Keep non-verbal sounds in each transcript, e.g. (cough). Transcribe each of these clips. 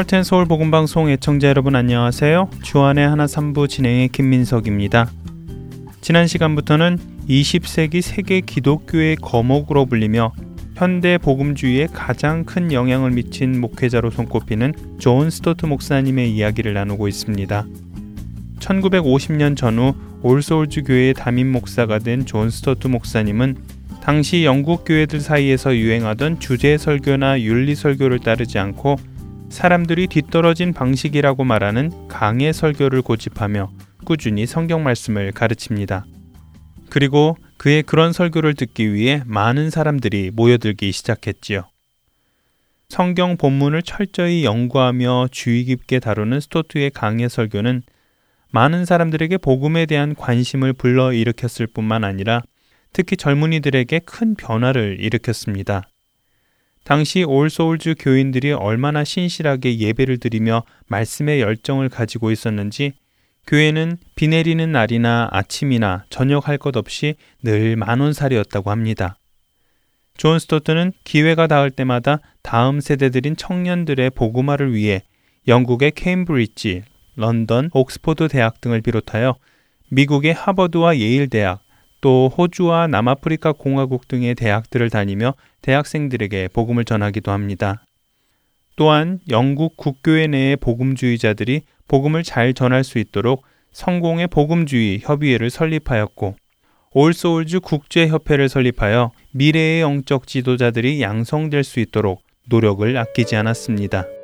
하트앤서울 복음 방송 애청자 여러분 안녕하세요. 주안의 하나 삼부 진행의 김민석입니다. 지난 시간부터는 20세기 세계 기독교의 거목으로 불리며 현대 복음주의에 가장 큰 영향을 미친 목회자로 손꼽히는 존 스토트 목사님의 이야기를 나누고 있습니다. 1950년 전후 올소울즈 교회의 담임 목사가 된 존 스토트 목사님은 당시 영국 교회들 사이에서 유행하던 주제 설교나 윤리 설교를 따르지 않고 사람들이 뒤떨어진 방식이라고 말하는 강의 설교를 고집하며 꾸준히 성경 말씀을 가르칩니다. 그리고 그의 그런 설교를 듣기 위해 많은 사람들이 모여들기 시작했지요. 성경 본문을 철저히 연구하며 주의 깊게 다루는 스토트의 강의 설교는 많은 사람들에게 복음에 대한 관심을 불러 일으켰을 뿐만 아니라 특히 젊은이들에게 큰 변화를 일으켰습니다. 당시 올소울즈 교인들이 얼마나 신실하게 예배를 드리며 말씀의 열정을 가지고 있었는지 교회는 비 내리는 날이나 아침이나 저녁 할 것 없이 늘 만원살이였다고 합니다. 존 스토트는 기회가 닿을 때마다 다음 세대들인 청년들의 복음화를 위해 영국의 케임브리지, 런던, 옥스포드 대학 등을 비롯하여 미국의 하버드와 예일 대학, 또 호주와 남아프리카 공화국 등의 대학들을 다니며 대학생들에게 복음을 전하기도 합니다. 또한 영국 국교회 내의 복음주의자들이 복음을 잘 전할 수 있도록 성공의 복음주의 협의회를 설립하였고 올소울즈 국제협회를 설립하여 미래의 영적 지도자들이 양성될 수 있도록 노력을 아끼지 않았습니다.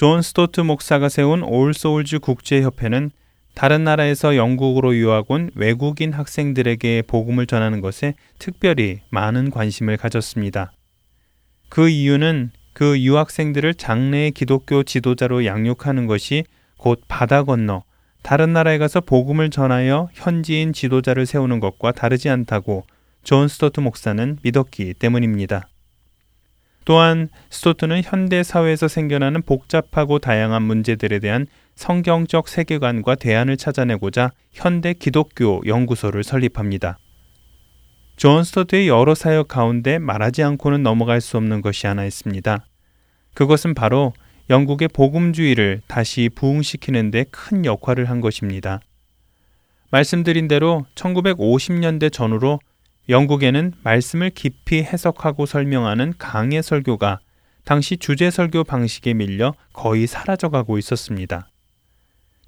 존 스토트 목사가 세운 올소울즈 국제협회는 다른 나라에서 영국으로 유학 온 외국인 학생들에게 복음을 전하는 것에 특별히 많은 관심을 가졌습니다. 그 이유는 그 유학생들을 장래의 기독교 지도자로 양육하는 것이 곧 바다 건너 다른 나라에 가서 복음을 전하여 현지인 지도자를 세우는 것과 다르지 않다고 존 스토트 목사는 믿었기 때문입니다. 또한 스토트는 현대 사회에서 생겨나는 복잡하고 다양한 문제들에 대한 성경적 세계관과 대안을 찾아내고자 현대 기독교 연구소를 설립합니다. 존 스토트의 여러 사역 가운데 말하지 않고는 넘어갈 수 없는 것이 하나 있습니다. 그것은 바로 영국의 복음주의를 다시 부흥시키는 데 큰 역할을 한 것입니다. 말씀드린 대로 1950년대 전후로 영국에는 말씀을 깊이 해석하고 설명하는 강의 설교가 당시 주제 설교 방식에 밀려 거의 사라져가고 있었습니다.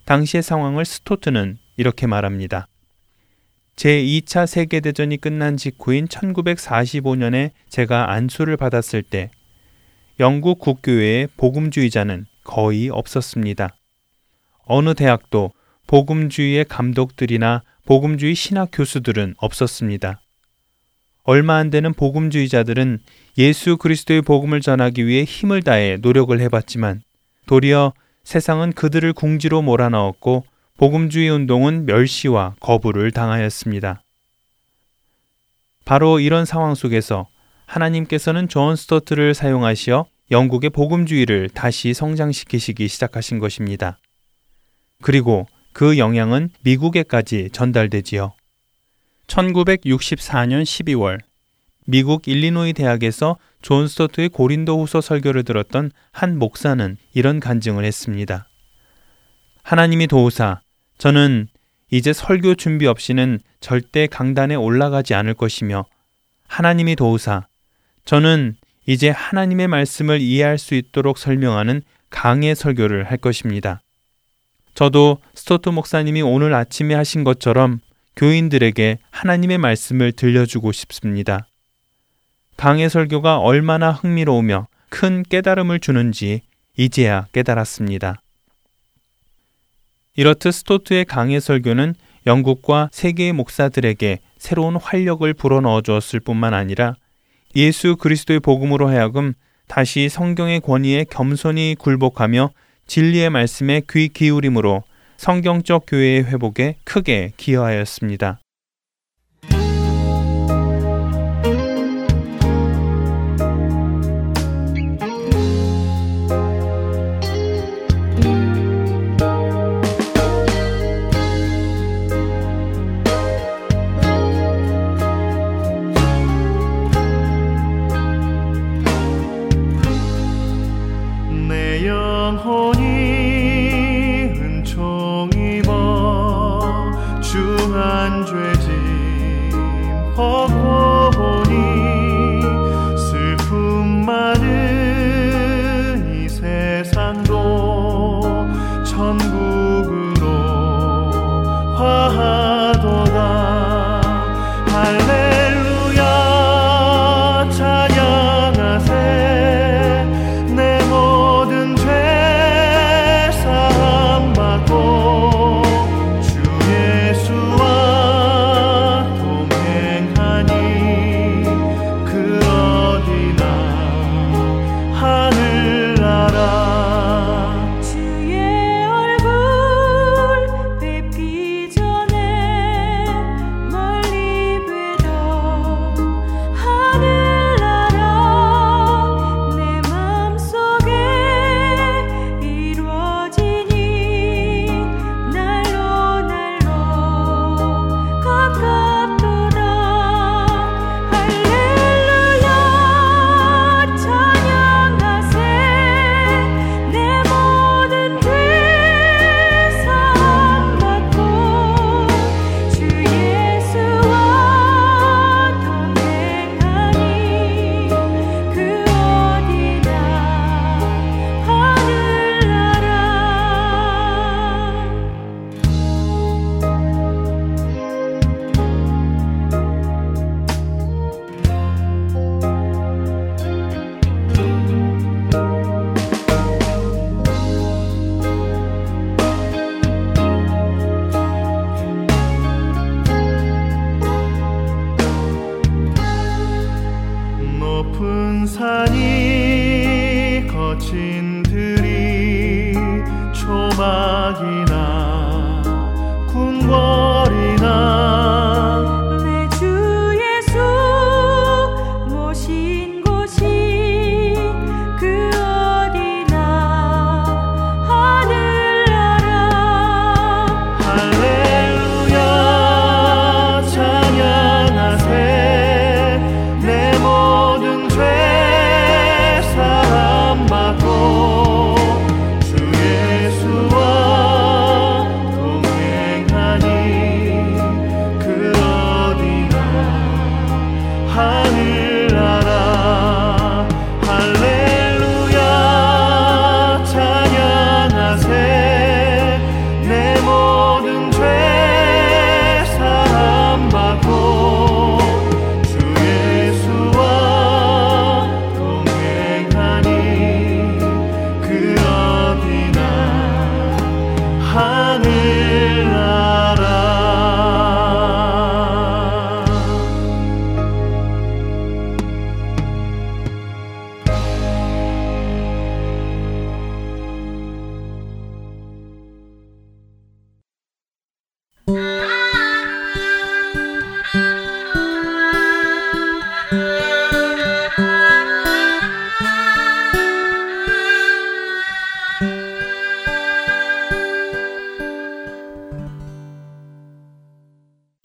당시의 상황을 스토트는 이렇게 말합니다. 제2차 세계대전이 끝난 직후인 1945년에 제가 안수를 받았을 때 영국 국교회에 복음주의자는 거의 없었습니다. 어느 대학도 복음주의의 감독들이나 복음주의 신학 교수들은 없었습니다. 얼마 안 되는 복음주의자들은 예수 그리스도의 복음을 전하기 위해 힘을 다해 노력을 해봤지만 도리어 세상은 그들을 궁지로 몰아넣었고 복음주의 운동은 멸시와 거부를 당하였습니다. 바로 이런 상황 속에서 하나님께서는 존 스토트를 사용하시어 영국의 복음주의를 다시 성장시키시기 시작하신 것입니다. 그리고 그 영향은 미국에까지 전달되지요. 1964년 12월 미국 일리노이 대학에서 존 스토트의 고린도 후서 설교를 들었던 한 목사는 이런 간증을 했습니다. 하나님이 도우사, 저는 이제 설교 준비 없이는 절대 강단에 올라가지 않을 것이며 하나님이 도우사, 저는 이제 하나님의 말씀을 이해할 수 있도록 설명하는 강의 설교를 할 것입니다. 저도 스토트 목사님이 오늘 아침에 하신 것처럼 교인들에게 하나님의 말씀을 들려주고 싶습니다. 강의 설교가 얼마나 흥미로우며 큰 깨달음을 주는지 이제야 깨달았습니다. 이렇듯 스토트의 강의 설교는 영국과 세계의 목사들에게 새로운 활력을 불어넣어 주었을 뿐만 아니라 예수 그리스도의 복음으로 하여금 다시 성경의 권위에 겸손히 굴복하며 진리의 말씀에 귀 기울임으로 성경적 교회의 회복에 크게 기여하였습니다.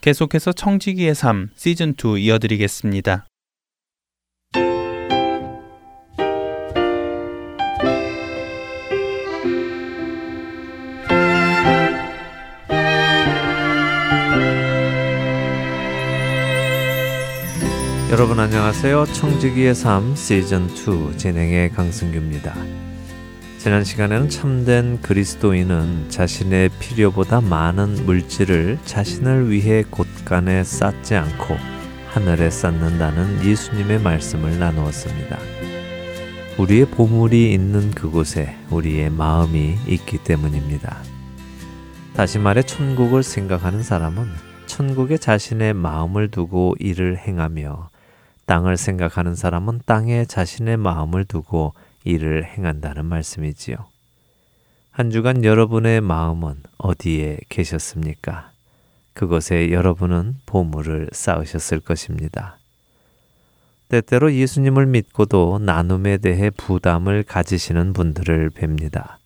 계속해서 청지기의 삶 시즌 2 이어드리겠습니다. 여러분 안녕하세요. 청지기의 삶 시즌 2 진행의 강승규입니다. 지난 시간에는 참된 그리스도인은 자신의 필요보다 많은 물질을 자신을 위해 곳간에 쌓지 않고 하늘에 쌓는다는 예수님의 말씀을 나누었습니다. 우리의 보물이 있는 그곳에 우리의 마음이 있기 때문입니다. 다시 말해 천국을 생각하는 사람은 천국에 자신의 마음을 두고 일을 행하며 땅을 생각하는 사람은 땅에 자신의 마음을 두고 일을 행한다는 말씀이지요. 한 주간 여러분의 마음은 어디에 계셨습니까? 그곳에 여러분은 보물을 쌓으셨을 것입니다. 때때로 예수님을 믿고도 나눔에 대해 부담을 가지시는 분들을 뵙니다.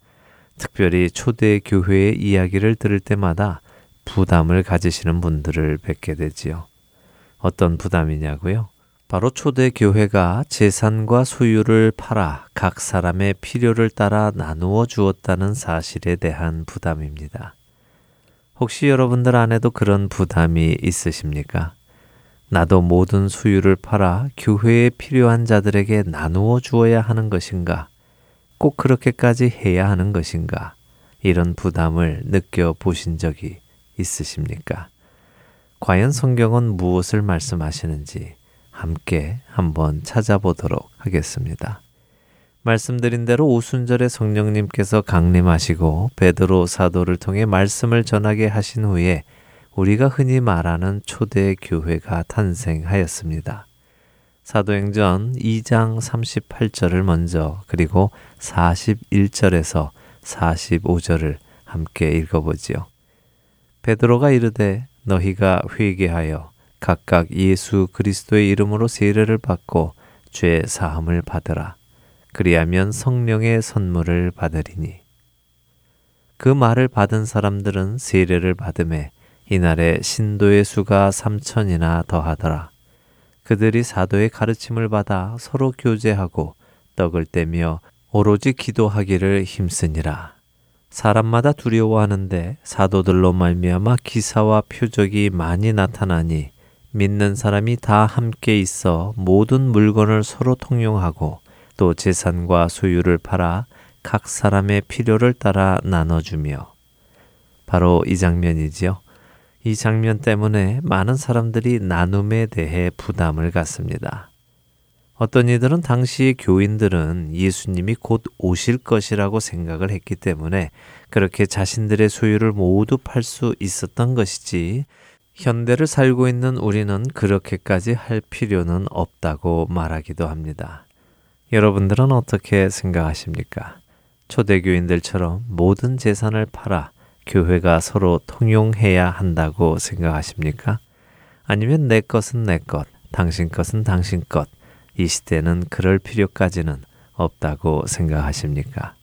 특별히 초대 교회의 이야기를 들을 때마다 부담을 가지시는 분들을 뵙게 되지요. 어떤 부담이냐고요? 바로 초대 교회가 재산과 소유를 팔아 각 사람의 필요를 따라 나누어 주었다는 사실에 대한 부담입니다. 혹시 여러분들 안에도 그런 부담이 있으십니까? 나도 모든 소유를 팔아 교회에 필요한 자들에게 나누어 주어야 하는 것인가? 꼭 그렇게까지 해야 하는 것인가? 이런 부담을 느껴보신 적이 있으십니까? 과연 성경은 무엇을 말씀하시는지 함께 한번 찾아보도록 하겠습니다. 말씀드린 대로 오순절에 성령님께서 강림하시고 베드로 사도를 통해 말씀을 전하게 하신 후에 우리가 흔히 말하는 초대 교회가 탄생하였습니다. 사도행전 2장 38절을 먼저 그리고 41절에서 45절을 함께 읽어보지요. 베드로가 이르되 너희가 회개하여 각각 예수 그리스도의 이름으로 세례를 받고 죄 사함을 받으라. 그리하면 성령의 선물을 받으리니. 그 말을 받은 사람들은 세례를 받음에 이날에 신도의 수가 삼천이나 더하더라. 그들이 사도의 가르침을 받아 서로 교제하고 떡을 떼며 오로지 기도하기를 힘쓰니라. 사람마다 두려워하는데 사도들로 말미암아 기사와 표적이 많이 나타나니 믿는 사람이 다 함께 있어 모든 물건을 서로 통용하고 또 재산과 소유를 팔아 각 사람의 필요를 따라 나눠주며 바로 이 장면이지요. 이 장면 때문에 많은 사람들이 나눔에 대해 부담을 갖습니다. 어떤 이들은 당시 교인들은 예수님이 곧 오실 것이라고 생각을 했기 때문에 그렇게 자신들의 소유를 모두 팔 수 있었던 것이지 현대를 살고 있는 우리는 그렇게까지 할 필요는 없다고 말하기도 합니다. 여러분들은 어떻게 생각하십니까? 초대교인들처럼 모든 재산을 팔아 교회가 서로 통용해야 한다고 생각하십니까? 아니면 내 것은 내 것, 당신 것은 당신 것, 이 시대는 그럴 필요까지는 없다고 생각하십니까?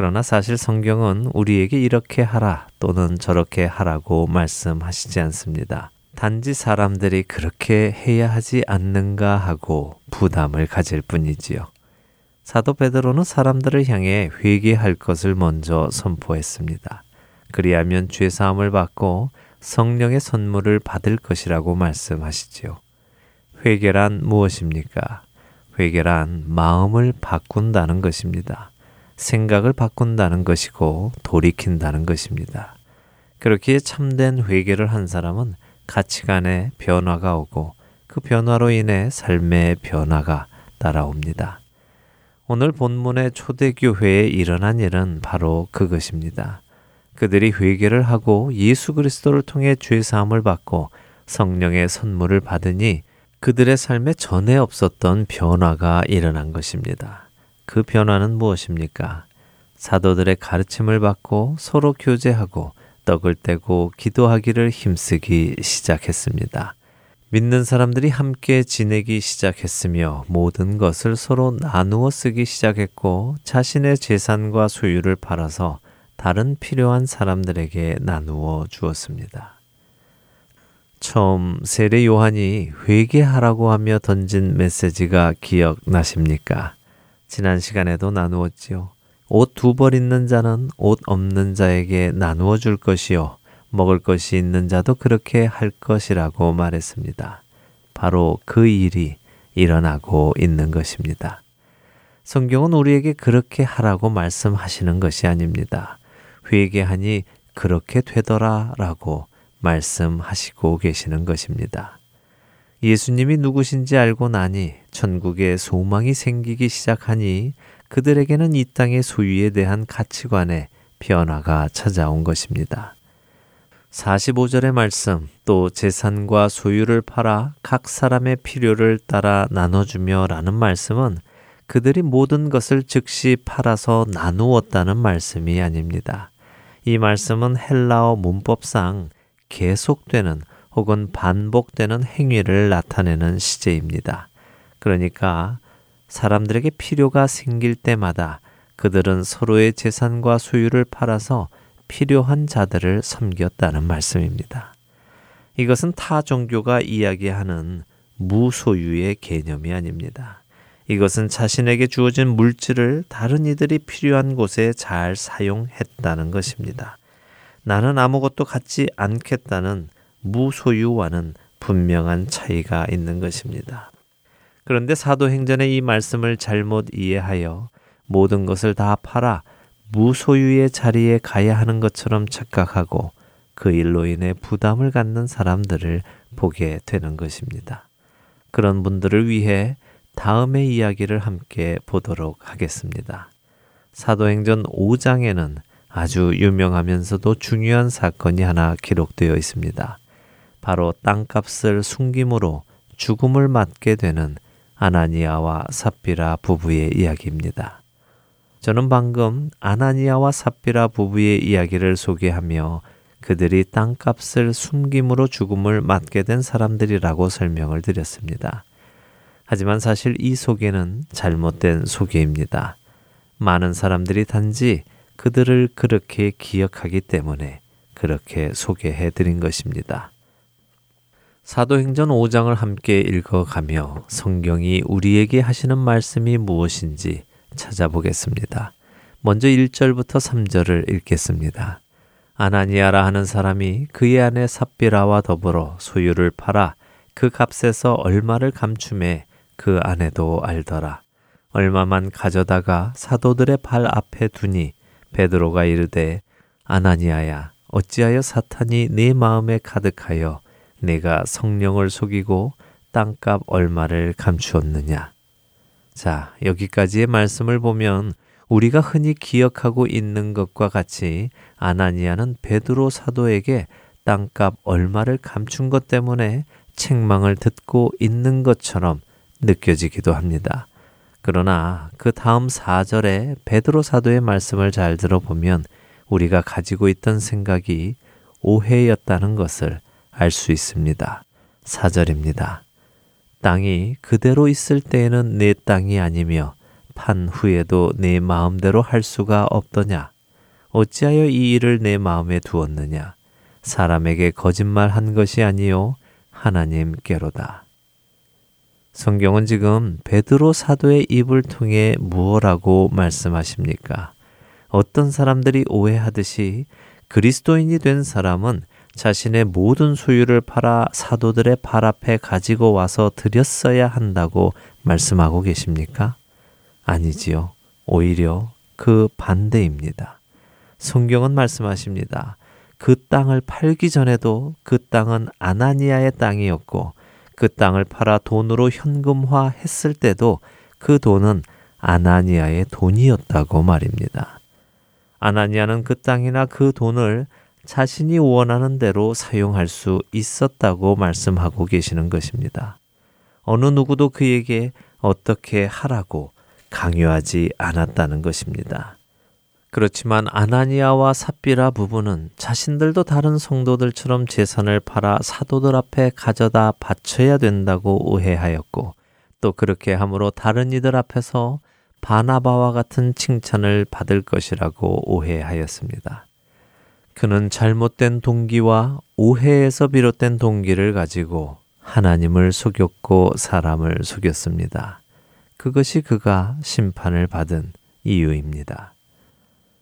그러나 사실 성경은 우리에게 이렇게 하라 또는 저렇게 하라고 말씀하시지 않습니다. 단지 사람들이 그렇게 해야 하지 않는가 하고 부담을 가질 뿐이지요. 사도 베드로는 사람들을 향해 회개할 것을 먼저 선포했습니다. 그리하면 죄 사함을 받고 성령의 선물을 받을 것이라고 말씀하시지요. 회개란 무엇입니까? 회개란 마음을 바꾼다는 것입니다. 생각을 바꾼다는 것이고 돌이킨다는 것입니다. 그렇기에 참된 회개를 한 사람은 가치관에 변화가 오고 그 변화로 인해 삶의 변화가 따라옵니다. 오늘 본문의 초대교회에 일어난 일은 바로 그것입니다. 그들이 회개를 하고 예수 그리스도를 통해 죄 사함을 받고 성령의 선물을 받으니 그들의 삶에 전에 없었던 변화가 일어난 것입니다. 그 변화는 무엇입니까? 사도들의 가르침을 받고 서로 교제하고 떡을 떼고 기도하기를 힘쓰기 시작했습니다. 믿는 사람들이 함께 지내기 시작했으며 모든 것을 서로 나누어 쓰기 시작했고 자신의 재산과 소유를 팔아서 다른 필요한 사람들에게 나누어 주었습니다. 처음 세례 요한이 회개하라고 하며 던진 메시지가 기억나십니까? 지난 시간에도 나누었지요. 옷 두 벌 있는 자는 옷 없는 자에게 나누어 줄 것이요. 먹을 것이 있는 자도 그렇게 할 것이라고 말했습니다. 바로 그 일이 일어나고 있는 것입니다. 성경은 우리에게 그렇게 하라고 말씀하시는 것이 아닙니다. 회개하니 그렇게 되더라 라고 말씀하시고 계시는 것입니다. 예수님이 누구신지 알고 나니 천국에 소망이 생기기 시작하니 그들에게는 이 땅의 소유에 대한 가치관에 변화가 찾아온 것입니다. 45절의 말씀, 또 재산과 소유를 팔아 각 사람의 필요를 따라 나눠주며 라는 말씀은 그들이 모든 것을 즉시 팔아서 나누었다는 말씀이 아닙니다. 이 말씀은 헬라어 문법상 계속되는 혹은 반복되는 행위를 나타내는 시제입니다. 그러니까 사람들에게 필요가 생길 때마다 그들은 서로의 재산과 소유를 팔아서 필요한 자들을 섬겼다는 말씀입니다. 이것은 타 종교가 이야기하는 무소유의 개념이 아닙니다. 이것은 자신에게 주어진 물질을 다른 이들이 필요한 곳에 잘 사용했다는 것입니다. 나는 아무것도 갖지 않겠다는 무소유와는 분명한 차이가 있는 것입니다. 그런데 사도행전의 이 말씀을 잘못 이해하여 모든 것을 다 팔아 무소유의 자리에 가야 하는 것처럼 착각하고 그 일로 인해 부담을 갖는 사람들을 보게 되는 것입니다. 그런 분들을 위해 다음의 이야기를 함께 보도록 하겠습니다. 사도행전 5장에는 아주 유명하면서도 중요한 사건이 하나 기록되어 있습니다. 바로 땅값을 숨김으로 죽음을 맞게 되는 아나니아와 삽비라 부부의 이야기입니다. 저는 방금 아나니아와 삽비라 부부의 이야기를 소개하며 그들이 땅값을 숨김으로 죽음을 맞게 된 사람들이라고 설명을 드렸습니다. 하지만 사실 이 소개는 잘못된 소개입니다. 많은 사람들이 단지 그들을 그렇게 기억하기 때문에 그렇게 소개해 드린 것입니다. 사도행전 5장을 함께 읽어가며 성경이 우리에게 하시는 말씀이 무엇인지 찾아보겠습니다. 먼저 1절부터 3절을 읽겠습니다. 아나니아라 하는 사람이 그의 아내 삽비라와 더불어 소유를 팔아 그 값에서 얼마를 감춤해 그 아내도 알더라. 얼마만 가져다가 사도들의 발 앞에 두니 베드로가 이르되 아나니아야 어찌하여 사탄이 네 마음에 가득하여 내가 성령을 속이고 땅값 얼마를 감추었느냐. 자, 여기까지의 말씀을 보면 우리가 흔히 기억하고 있는 것과 같이 아나니아는 베드로 사도에게 땅값 얼마를 감춘 것 때문에 책망을 듣고 있는 것처럼 느껴지기도 합니다. 그러나 그 다음 4절에 베드로 사도의 말씀을 잘 들어보면 우리가 가지고 있던 생각이 오해였다는 것을 알 수 있습니다. 4절입니다. 땅이 그대로 있을 때에는 내 땅이 아니며 판 후에도 내 마음대로 할 수가 없더냐? 어찌하여 이 일을 내 마음에 두었느냐? 사람에게 거짓말 한 것이 아니요 하나님께로다. 성경은 지금 베드로 사도의 입을 통해 무엇라고 말씀하십니까? 어떤 사람들이 오해하듯이 그리스도인이 된 사람은 자신의 모든 소유를 팔아 사도들의 발 앞에 가지고 와서 드렸어야 한다고 말씀하고 계십니까? 아니지요. 오히려 그 반대입니다. 성경은 말씀하십니다. 그 땅을 팔기 전에도 그 땅은 아나니아의 땅이었고 그 땅을 팔아 돈으로 현금화 했을 때도 그 돈은 아나니아의 돈이었다고 말입니다. 아나니아는 그 땅이나 그 돈을 자신이 원하는 대로 사용할 수 있었다고 말씀하고 계시는 것입니다. 어느 누구도 그에게 어떻게 하라고 강요하지 않았다는 것입니다. 그렇지만 아나니아와 삽비라 부부는 자신들도 다른 성도들처럼 재산을 팔아 사도들 앞에 가져다 바쳐야 된다고 오해하였고 또 그렇게 함으로 다른 이들 앞에서 바나바와 같은 칭찬을 받을 것이라고 오해하였습니다. 그는 잘못된 동기와 오해에서 비롯된 동기를 가지고 하나님을 속였고 사람을 속였습니다. 그것이 그가 심판을 받은 이유입니다.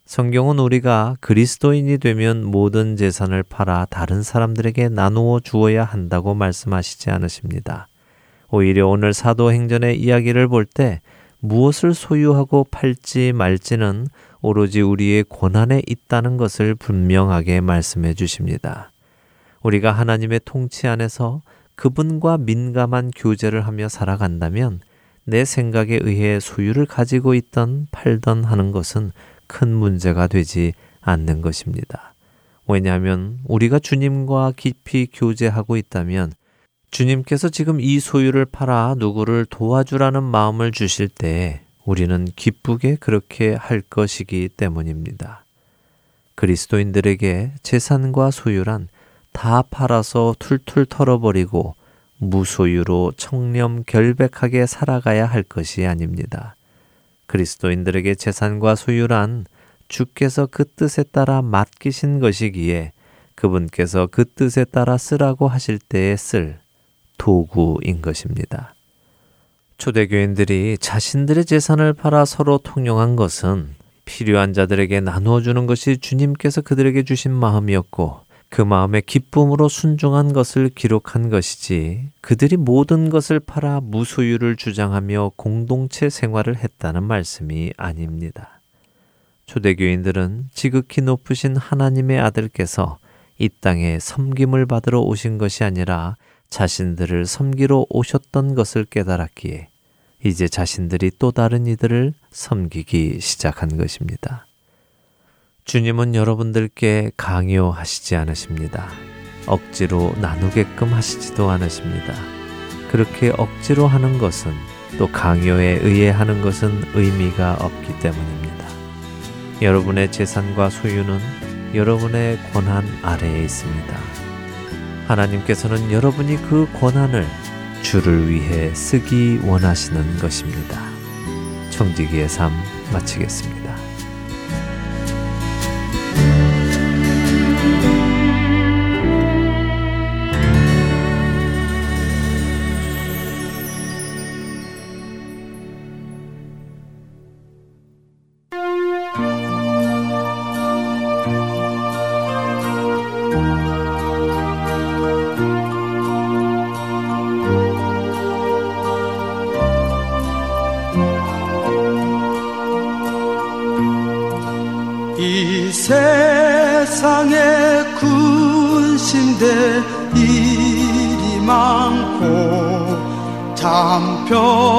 성경은 우리가 그리스도인이 되면 모든 재산을 팔아 다른 사람들에게 나누어 주어야 한다고 말씀하시지 않으십니다. 오히려 오늘 사도행전의 이야기를 볼 때 무엇을 소유하고 팔지 말지는 오로지 우리의 권한에 있다는 것을 분명하게 말씀해 주십니다. 우리가 하나님의 통치 안에서 그분과 민감한 교제를 하며 살아간다면 내 생각에 의해 소유를 가지고 있던 팔던 하는 것은 큰 문제가 되지 않는 것입니다. 왜냐하면 우리가 주님과 깊이 교제하고 있다면 주님께서 지금 이 소유를 팔아 누구를 도와주라는 마음을 주실 때 우리는 기쁘게 그렇게 할 것이기 때문입니다. 그리스도인들에게 재산과 소유란 다 팔아서 툴툴 털어버리고 무소유로 청렴 결백하게 살아가야 할 것이 아닙니다. 그리스도인들에게 재산과 소유란 주께서 그 뜻에 따라 맡기신 것이기에 그분께서 그 뜻에 따라 쓰라고 하실 때에 쓸 도구인 것입니다. 초대교인들이 자신들의 재산을 팔아 서로 통용한 것은 필요한 자들에게 나누어 주는 것이 주님께서 그들에게 주신 마음이었고 그 마음의 기쁨으로 순종한 것을 기록한 것이지 그들이 모든 것을 팔아 무소유를 주장하며 공동체 생활을 했다는 말씀이 아닙니다. 초대교인들은 지극히 높으신 하나님의 아들께서 이 땅에 섬김을 받으러 오신 것이 아니라 자신들을 섬기러 오셨던 것을 깨달았기에 이제 자신들이 또 다른 이들을 섬기기 시작한 것입니다. 주님은 여러분들께 강요하시지 않으십니다. 억지로 나누게끔 하시지도 않으십니다. 그렇게 억지로 하는 것은 또 강요에 의해 하는 것은 의미가 없기 때문입니다. 여러분의 재산과 소유는 여러분의 권한 아래에 있습니다. 하나님께서는 여러분이 그 권한을 주를 위해 쓰기 원하시는 것입니다. 청지기의 삶 마치겠습니다. 편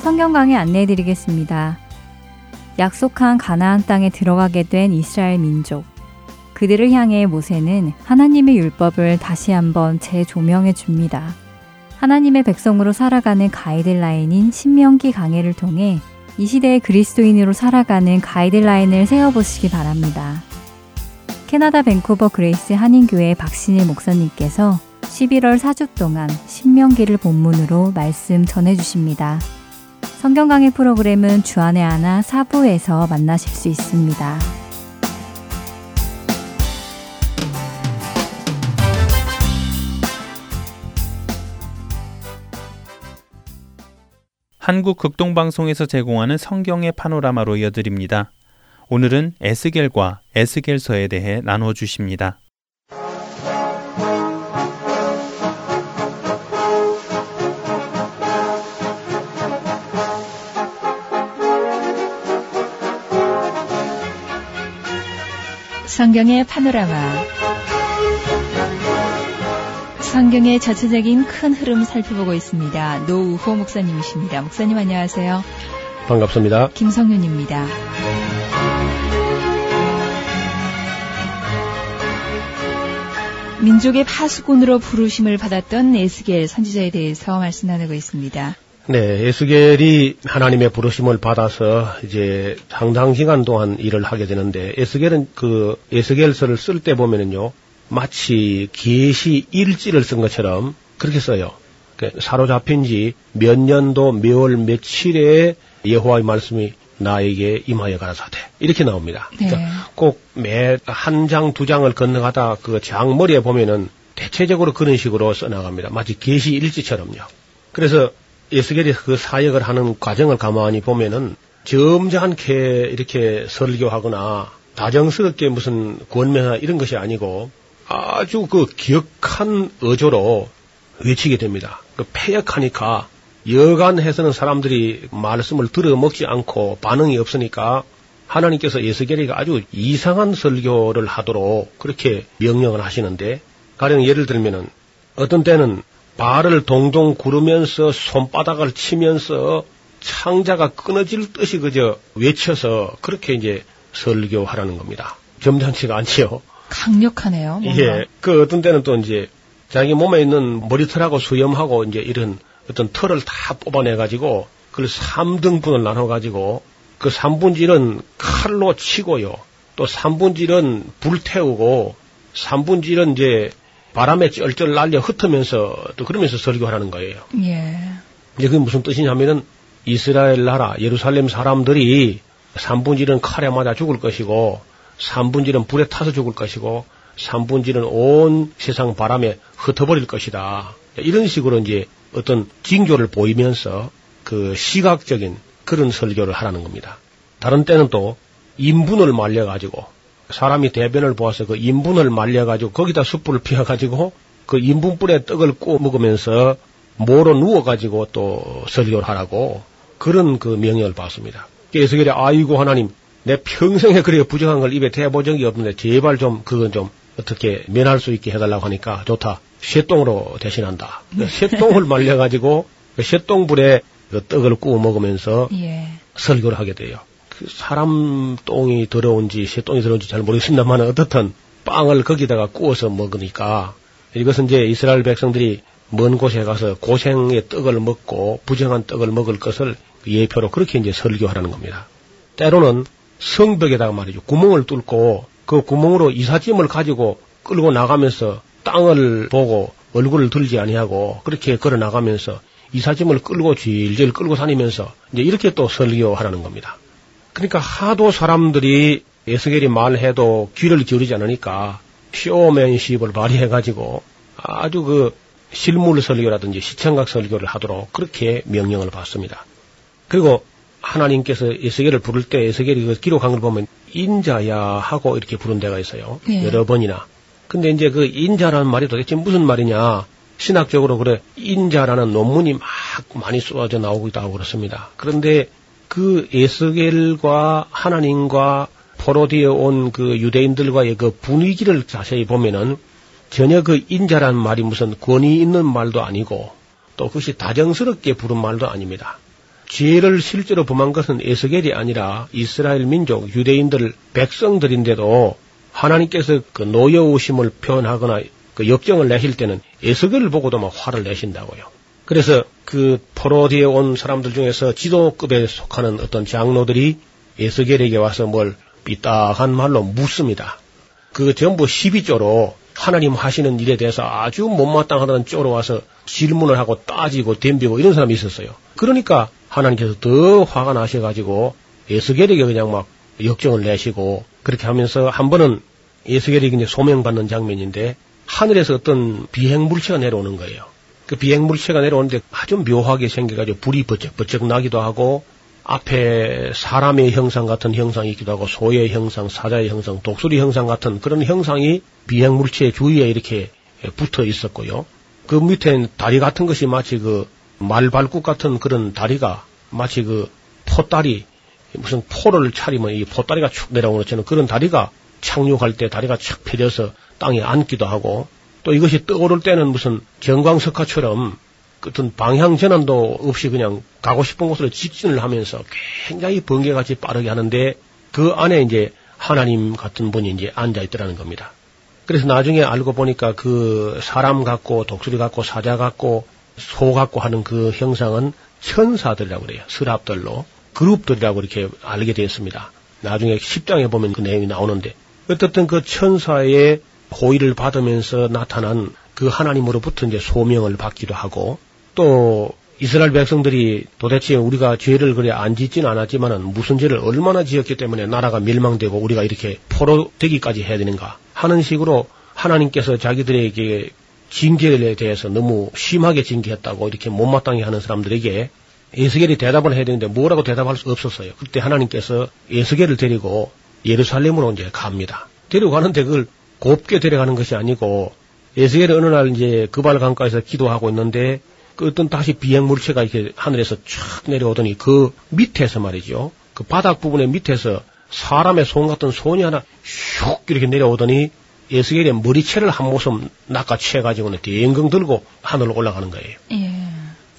성경 강의 안내해 드리겠습니다. 약속한 가나안 땅에 들어가게 된 이스라엘 민족. 그들을 향해 모세는 하나님의 율법을 다시 한번 재조명해 줍니다. 하나님의 백성으로 살아가는 가이드라인인 신명기 강해를 통해 이 시대의 그리스도인으로 살아가는 가이드라인을 세워보시기 바랍니다. 캐나다 밴쿠버 그레이스 한인교회 박신일 목사님께서 11월 4주 동안 신명기를 본문으로 말씀 전해주십니다. 성경 강의 프로그램은 주안의 하나 사부에서 만나실 수 있습니다. 한국 극동방송에서 제공하는 성경의 파노라마로 이어드립니다. 오늘은 에스겔과 에스겔서에 대해 나누어 주십니다. 성경의 파노라마. 성경의 전체적인 큰 흐름 살펴보고 있습니다. 노우호 목사님이십니다. 목사님 안녕하세요. 반갑습니다. 김성윤입니다. 민족의 파수꾼으로 부르심을 받았던 에스겔 선지자에 대해서 말씀 나누고 있습니다. 네, 에스겔이 하나님의 부르심을 받아서 이제 상당 시간 동안 일을 하게 되는데 에스겔은 그 에스겔서를 쓸 때 보면은요 마치 계시 일지를 쓴 것처럼 그렇게 써요. 그 사로잡힌 지 몇 년도 몇월 며칠에 여호와의 말씀이 나에게 임하여 가라사대 이렇게 나옵니다. 네. 그러니까 꼭 매 한 장 두 장을 건너가다 그 장머리에 보면은 대체적으로 그런 식으로 써나갑니다. 마치 계시 일지처럼요. 그래서 예수겔이 그 사역을 하는 과정을 가만히 보면은 점잖게 이렇게 설교하거나 다정스럽게 무슨 권면이나 이런 것이 아니고 아주 그 기억한 어조로 외치게 됩니다. 그 폐역하니까 여간해서는 사람들이 말씀을 들어먹지 않고 반응이 없으니까 하나님께서 예수겔이가 아주 이상한 설교를 하도록 그렇게 명령을 하시는데 가령 예를 들면은 어떤 때는 발을 동동 구르면서 손바닥을 치면서 창자가 끊어질 듯이 그저 외쳐서 그렇게 이제 설교하라는 겁니다. 점잖지가 않지요. 강력하네요. 뭔가. 예. 그 어떤 때는 또 이제 자기 몸에 있는 머리털하고 수염하고 이제 이런 어떤 털을 다 뽑아내 가지고 그걸 3등분을 나눠 가지고 그 3분질은 칼로 치고요. 또 3분질은 불태우고 3분질은 이제 바람에 쩔쩔 날려 흩으면서 또 그러면서 설교하라는 거예요. 예. 이제 그게 무슨 뜻이냐면은 이스라엘 나라 예루살렘 사람들이 3분질은 칼에 맞아 죽을 것이고 3분질은 불에 타서 죽을 것이고 3분질은 온 세상 바람에 흩어버릴 것이다. 이런 식으로 이제 어떤 징조를 보이면서 그 시각적인 그런 설교를 하라는 겁니다. 다른 때는 또 인분을 말려가지고 사람이 대변을 보아서 그 인분을 말려가지고 거기다 숯불을 피워가지고 그 인분불에 떡을 구워 먹으면서 모로 누워가지고 또 설교를 하라고 그런 그 명령을 받습니다. 그래서 그래 아이고 하나님 내 평생에 그래 부정한 걸 입에 대본 적이 없는데 제발 좀 그건 좀 어떻게 면할 수 있게 해달라고 하니까 좋다. 쇠똥으로 대신한다. 그 쇠똥을 말려가지고 그 쇠똥불에 그 떡을 구워 먹으면서 (laughs) 예. 설교를 하게 돼요. 그 사람 똥이 더러운지 쇠똥이 더러운지 잘 모르겠습니다만 어떻든 빵을 거기다가 구워서 먹으니까 이것은 이제 이스라엘 백성들이 먼 곳에 가서 고생의 떡을 먹고 부정한 떡을 먹을 것을 예표로 그렇게 이제 설교하라는 겁니다. 때로는 성벽에다가 말이죠. 구멍을 뚫고 그 구멍으로 이삿짐을 가지고 끌고 나가면서 땅을 보고 얼굴을 들지 아니하고 그렇게 걸어 나가면서 이삿짐을 끌고 질질 끌고 다니면서 이제 이렇게 또 설교하라는 겁니다. 그러니까 하도 사람들이 에스겔이 말해도 귀를 기울이지 않으니까 쇼맨십을 발휘해가지고 아주 그 실물 설교라든지 시청각 설교를 하도록 그렇게 명령을 받습니다. 그리고 하나님께서 에스겔을 부를 때 에스겔이 그 기록한 걸 보면 인자야 하고 이렇게 부른 데가 있어요. 예. 여러 번이나. 근데 이제 그 인자라는 말이 도대체 무슨 말이냐. 신학적으로 그래 인자라는 논문이 막 많이 쏟아져 나오고 있다고 그렇습니다. 그런데 그 에스겔과 하나님과 포로디에 온 그 유대인들과의 그 분위기를 자세히 보면은 전혀 그 인자라는 말이 무슨 권위 있는 말도 아니고 또 그것이 다정스럽게 부른 말도 아닙니다. 죄를 실제로 범한 것은 에스겔이 아니라 이스라엘 민족 유대인들 백성들인데도 하나님께서 그 노여우심을 표현하거나 그 역정을 내실 때는 에스겔을 보고도 막 화를 내신다고요. 그래서 그 포로디에 온 사람들 중에서 지도급에 속하는 어떤 장로들이 에스겔에게 와서 뭘 삐딱한 말로 묻습니다. 그 전부 12조로 하나님 하시는 일에 대해서 아주 못마땅하다는 쪼로 와서 질문을 하고 따지고 덤비고 이런 사람이 있었어요. 그러니까 하나님께서 더 화가 나셔가지고 에스겔에게 그냥 막 역정을 내시고 그렇게 하면서 한 번은 에스겔이 이제 소명받는 장면인데 하늘에서 어떤 비행 물체가 내려오는 거예요. 그 비행 물체가 내려오는데 아주 묘하게 생겨가지고 불이 버쩍버쩍 나기도 하고 앞에 사람의 형상 같은 형상이 있기도 하고 소의 형상, 사자의 형상, 독수리 형상 같은 그런 형상이 비행 물체 주위에 이렇게 붙어 있었고요. 그 밑에 다리 같은 것이 마치 그 말발굽 같은 그런 다리가 마치 그 포다리 무슨 포를 차리면 이 포다리가 축 내려오는 것처럼 그런 다리가 착륙할 때 다리가 착 펴져서 땅에 앉기도 하고 또 이것이 떠오를 때는 무슨 경광석화처럼 어떤 방향 전환도 없이 그냥 가고 싶은 곳으로 직진을 하면서 굉장히 번개같이 빠르게 하는데 그 안에 이제 하나님 같은 분이 이제 앉아 있더라는 겁니다. 그래서 나중에 알고 보니까 그 사람 같고 독수리 같고 사자 같고 소 같고 하는 그 형상은 천사들이라고 그래요. 스랍들로 그룹들이라고 이렇게 알게 되었습니다. 나중에 10장에 보면 그 내용이 나오는데 어떻든 그 천사의 호의를 받으면서 나타난 그 하나님으로부터 이제 소명을 받기도 하고 또 이스라엘 백성들이 도대체 우리가 죄를 그래 안 짓진 않았지만은 무슨 죄를 얼마나 지었기 때문에 나라가 멸망되고 우리가 이렇게 포로 되기까지 해야 되는가 하는 식으로 하나님께서 자기들에게 징계에 대해서 너무 심하게 징계했다고 이렇게 못마땅해 하는 사람들에게 에스겔이 대답을 해야 되는데 뭐라고 대답할 수 없었어요. 그때 하나님께서 에스겔을 데리고 예루살렘으로 이제 갑니다. 데리고 가는데 그걸 곱게 데려가는 것이 아니고 에스겔이 어느 날 이제 그발 강가에서 기도하고 있는데 그 어떤 다시 비행 물체가 이렇게 하늘에서 촥 내려오더니 그 밑에서 말이죠. 그 바닥 부분의 밑에서 사람의 손 같은 손이 하나 슉 이렇게 내려오더니 에스겔의 머리채를 한 모습 낚아채가지고는 대eng경 들고 하늘로 올라가는 거예요. 예.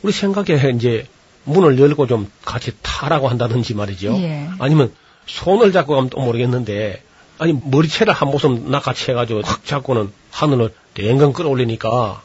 우리 생각에 이제 문을 열고 좀 같이 타라고 한다든지 말이죠. 예. 아니면 손을 잡고 가면 또 모르겠는데 아니 머리채를 한 모습 낚아채 가지고 확 잡고는 하늘을 대eng경 끌어올리니까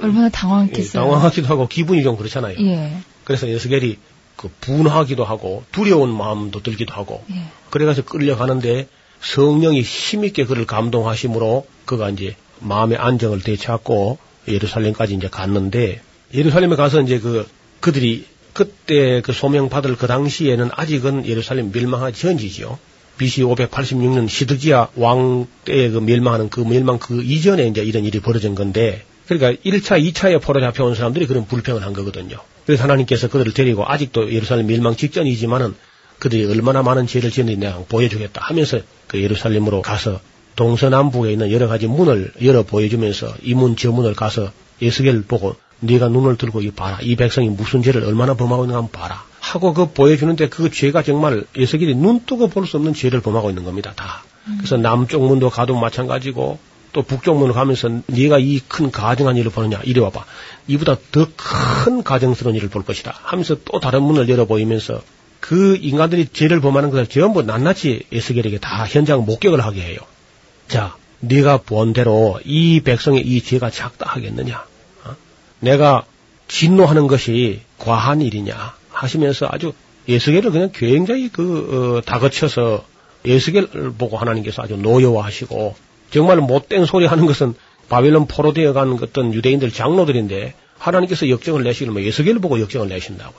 얼마나 예, 당황했겠어요. 당황하기도 하고 기분이 좀 그렇잖아요. 예. 그래서 에스겔이 그 분하기도 하고 두려운 마음도 들기도 하고 예. 그래가서 끌려가는데 성령이 힘있게 그를 감동하심으로 그가 이제 마음의 안정을 되찾고 예루살렘까지 이제 갔는데 예루살렘에 가서 이제 그 그들이 그때 그 소명 받을 그 당시에는 아직은 예루살렘 멸망하기 전이지요. BC 586년 시드기야 왕 때에 그 멸망하는 그 멸망 그 이전에 이제 이런 일이 벌어진 건데 그러니까 1차, 2차에 포로 잡혀온 사람들이 그런 불평을 한 거거든요. 그래서 하나님께서 그들을 데리고 아직도 예루살렘 멸망 직전이지만은 그들이 얼마나 많은 죄를 지었는지 내가 보여주겠다 하면서 그 예루살렘으로 가서 동서남북에 있는 여러 가지 문을 열어 보여주면서 이 문 저 문을 가서 예수겔 보고 네가 눈을 들고 이 봐라 이 백성이 무슨 죄를 얼마나 범하고 있는가 한번 봐라 하고 그 보여주는데 그 죄가 정말 예수겔이 눈 뜨고 볼 수 없는 죄를 범하고 있는 겁니다 다. 그래서 남쪽 문도 가도 마찬가지고 또 북쪽문으로 가면서 네가 이 큰 가정한 일을 보느냐 이리 와봐 이보다 더 큰 가정스러운 일을 볼 것이다 하면서 또 다른 문을 열어 보이면서 그 인간들이 죄를 범하는 것을 전부 낱낱이 에스겔에게 다 현장 목격을 하게 해요. 자, 네가 본 대로 이 백성의 이 죄가 작다 하겠느냐? 어? 내가 진노하는 것이 과한 일이냐? 하시면서 아주 예수계를 그냥 굉장히 그 어, 다그쳐서 예수계를 보고 하나님께서 아주 노여워하시고 정말 못된 소리 하는 것은 바빌론 포로 되어 간 어떤 유대인들 장로들인데 하나님께서 역정을 내시면 예수계를 보고 역정을 내신다고.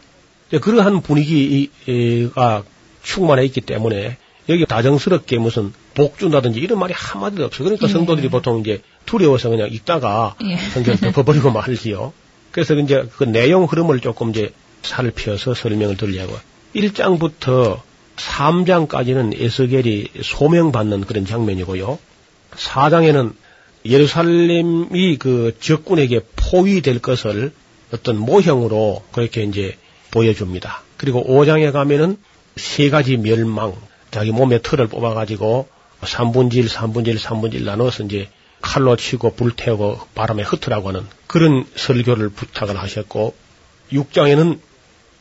그러한 분위기가 충만해 있기 때문에 여기 다정스럽게 무슨 복 준다든지 이런 말이 한마디도 없어요. 그러니까 예. 성도들이 보통 이제 두려워서 그냥 읽다가 예. 성경 덮어버리고 말지요. 그래서 이제 그 내용 흐름을 조금 이제 살펴서 설명을 드리려고. 1장부터 3장까지는 에스겔이 소명받는 그런 장면이고요. 4장에는 예루살렘이 그 적군에게 포위될 것을 어떤 모형으로 그렇게 이제 보여줍니다. 그리고 5장에 가면은 세 가지 멸망, 자기 몸에 털을 뽑아가지고 3분질, 3분질, 3분질 나눠서 이제 칼로 치고 불태우고 바람에 흩으라고 하는 그런 설교를 부탁을 하셨고 6장에는